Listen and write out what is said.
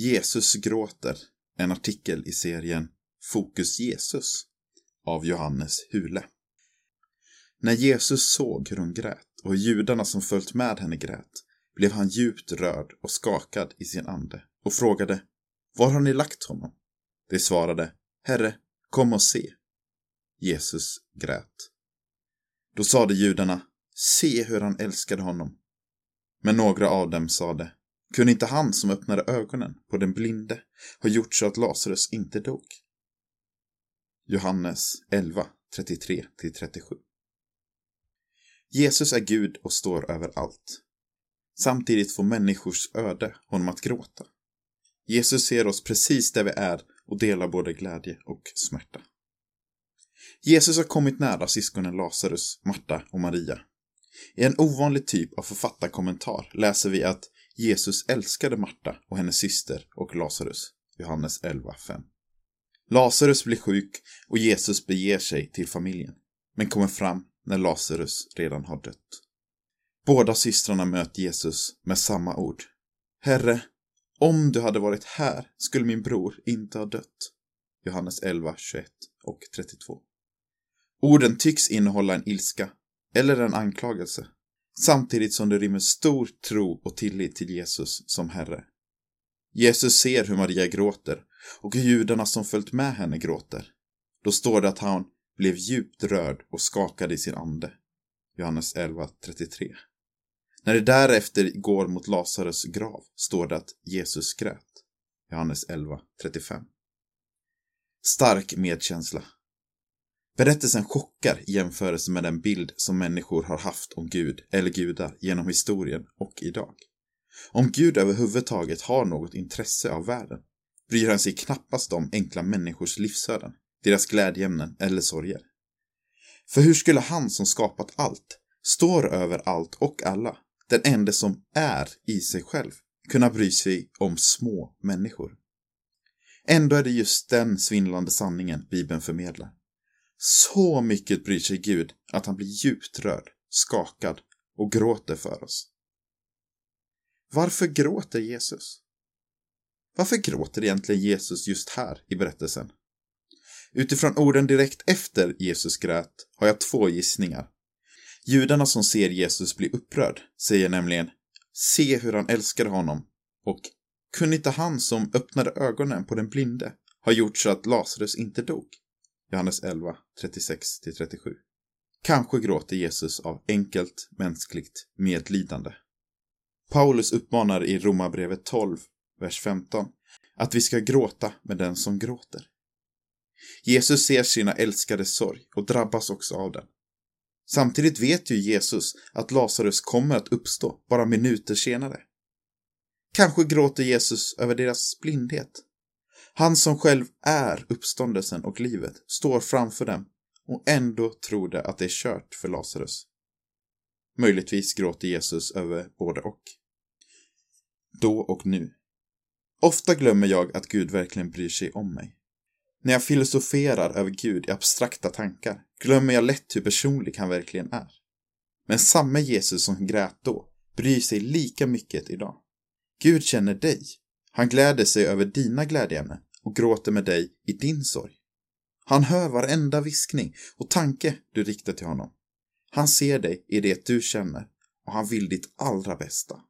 Jesus gråter, en artikel i serien Fokus Jesus av Johannes Hule. När Jesus såg hur hon grät och judarna som följt med henne grät blev han djupt rörd och skakad i sin ande och frågade Var har ni lagt honom? De svarade Herre, kom och se. Jesus grät. Då sade judarna Se hur han älskade honom. Men några av dem sade kunde inte han som öppnade ögonen på den blinde ha gjort så att Lazarus inte dog? Johannes 11, 33-37 Jesus är Gud och står över allt. Samtidigt får människors öde honom att gråta. Jesus ser oss precis där vi är och delar både glädje och smärta. Jesus har kommit nära syskonen Lazarus, Marta och Maria. I en ovanlig typ av författarkommentar läser vi att Jesus älskade Marta och hennes syster och Lazarus. Johannes 11.5. Lazarus blir sjuk och Jesus beger sig till familjen, men kommer fram när Lazarus redan har dött. Båda systrarna möter Jesus med samma ord. Herre, om du hade varit här skulle min bror inte ha dött. Johannes 11, 21 och 32. Orden tycks innehålla en ilska, eller en anklagelse, samtidigt som det rymmer stor tro och tillit till Jesus som Herre. Jesus ser hur Maria gråter och hur judarna som följt med henne gråter. Då står det att han blev djupt rörd och skakade i sin ande. Johannes 11.33. När det därefter går mot Lazarus grav står det att Jesus grät. Johannes 11.35. Stark medkänsla. Berättelsen chockar i jämförelse med den bild som människor har haft om Gud eller gudar genom historien och idag. Om Gud överhuvudtaget har något intresse av världen bryr han sig knappast om enkla människors livsöden, deras glädjeämnen eller sorger. För hur skulle han som skapat allt, står över allt och alla, den enda som är i sig själv, kunna bry sig om små människor? Ändå är det just den svindlande sanningen Bibeln förmedlar. Så mycket bryr sig Gud att han blir djupt rörd, skakad och gråter för oss. Varför gråter Jesus? Varför gråter egentligen Jesus just här i berättelsen? Utifrån orden direkt efter Jesus grät har jag två gissningar. Judarna som ser Jesus bli upprörd säger nämligen Se hur han älskade honom och kunde inte han som öppnade ögonen på den blinde ha gjort så att Lazarus inte dog? Johannes 11, 36-37. Kanske gråter Jesus av enkelt mänskligt medlidande. Paulus uppmanar i Romarbrevet 12, vers 15, att vi ska gråta med den som gråter. Jesus ser sina älskades sorg och drabbas också av den. Samtidigt vet ju Jesus att Lazarus kommer att uppstå bara minuter senare. Kanske gråter Jesus över deras blindhet. Han som själv är uppståndelsen och livet står framför dem och ändå tror de att det är kört för Lazarus. Möjligtvis gråter Jesus över både och. Då och nu. Ofta glömmer jag att Gud verkligen bryr sig om mig. När jag filosoferar över Gud i abstrakta tankar glömmer jag lätt hur personlig han verkligen är. Men samma Jesus som grät då bryr sig lika mycket idag. Gud känner dig. Han gläder sig över dina glädjeämnen och gråter med dig i din sorg. Han hör varenda viskning och tanke du riktar till honom. Han ser dig i det du känner och han vill ditt allra bästa.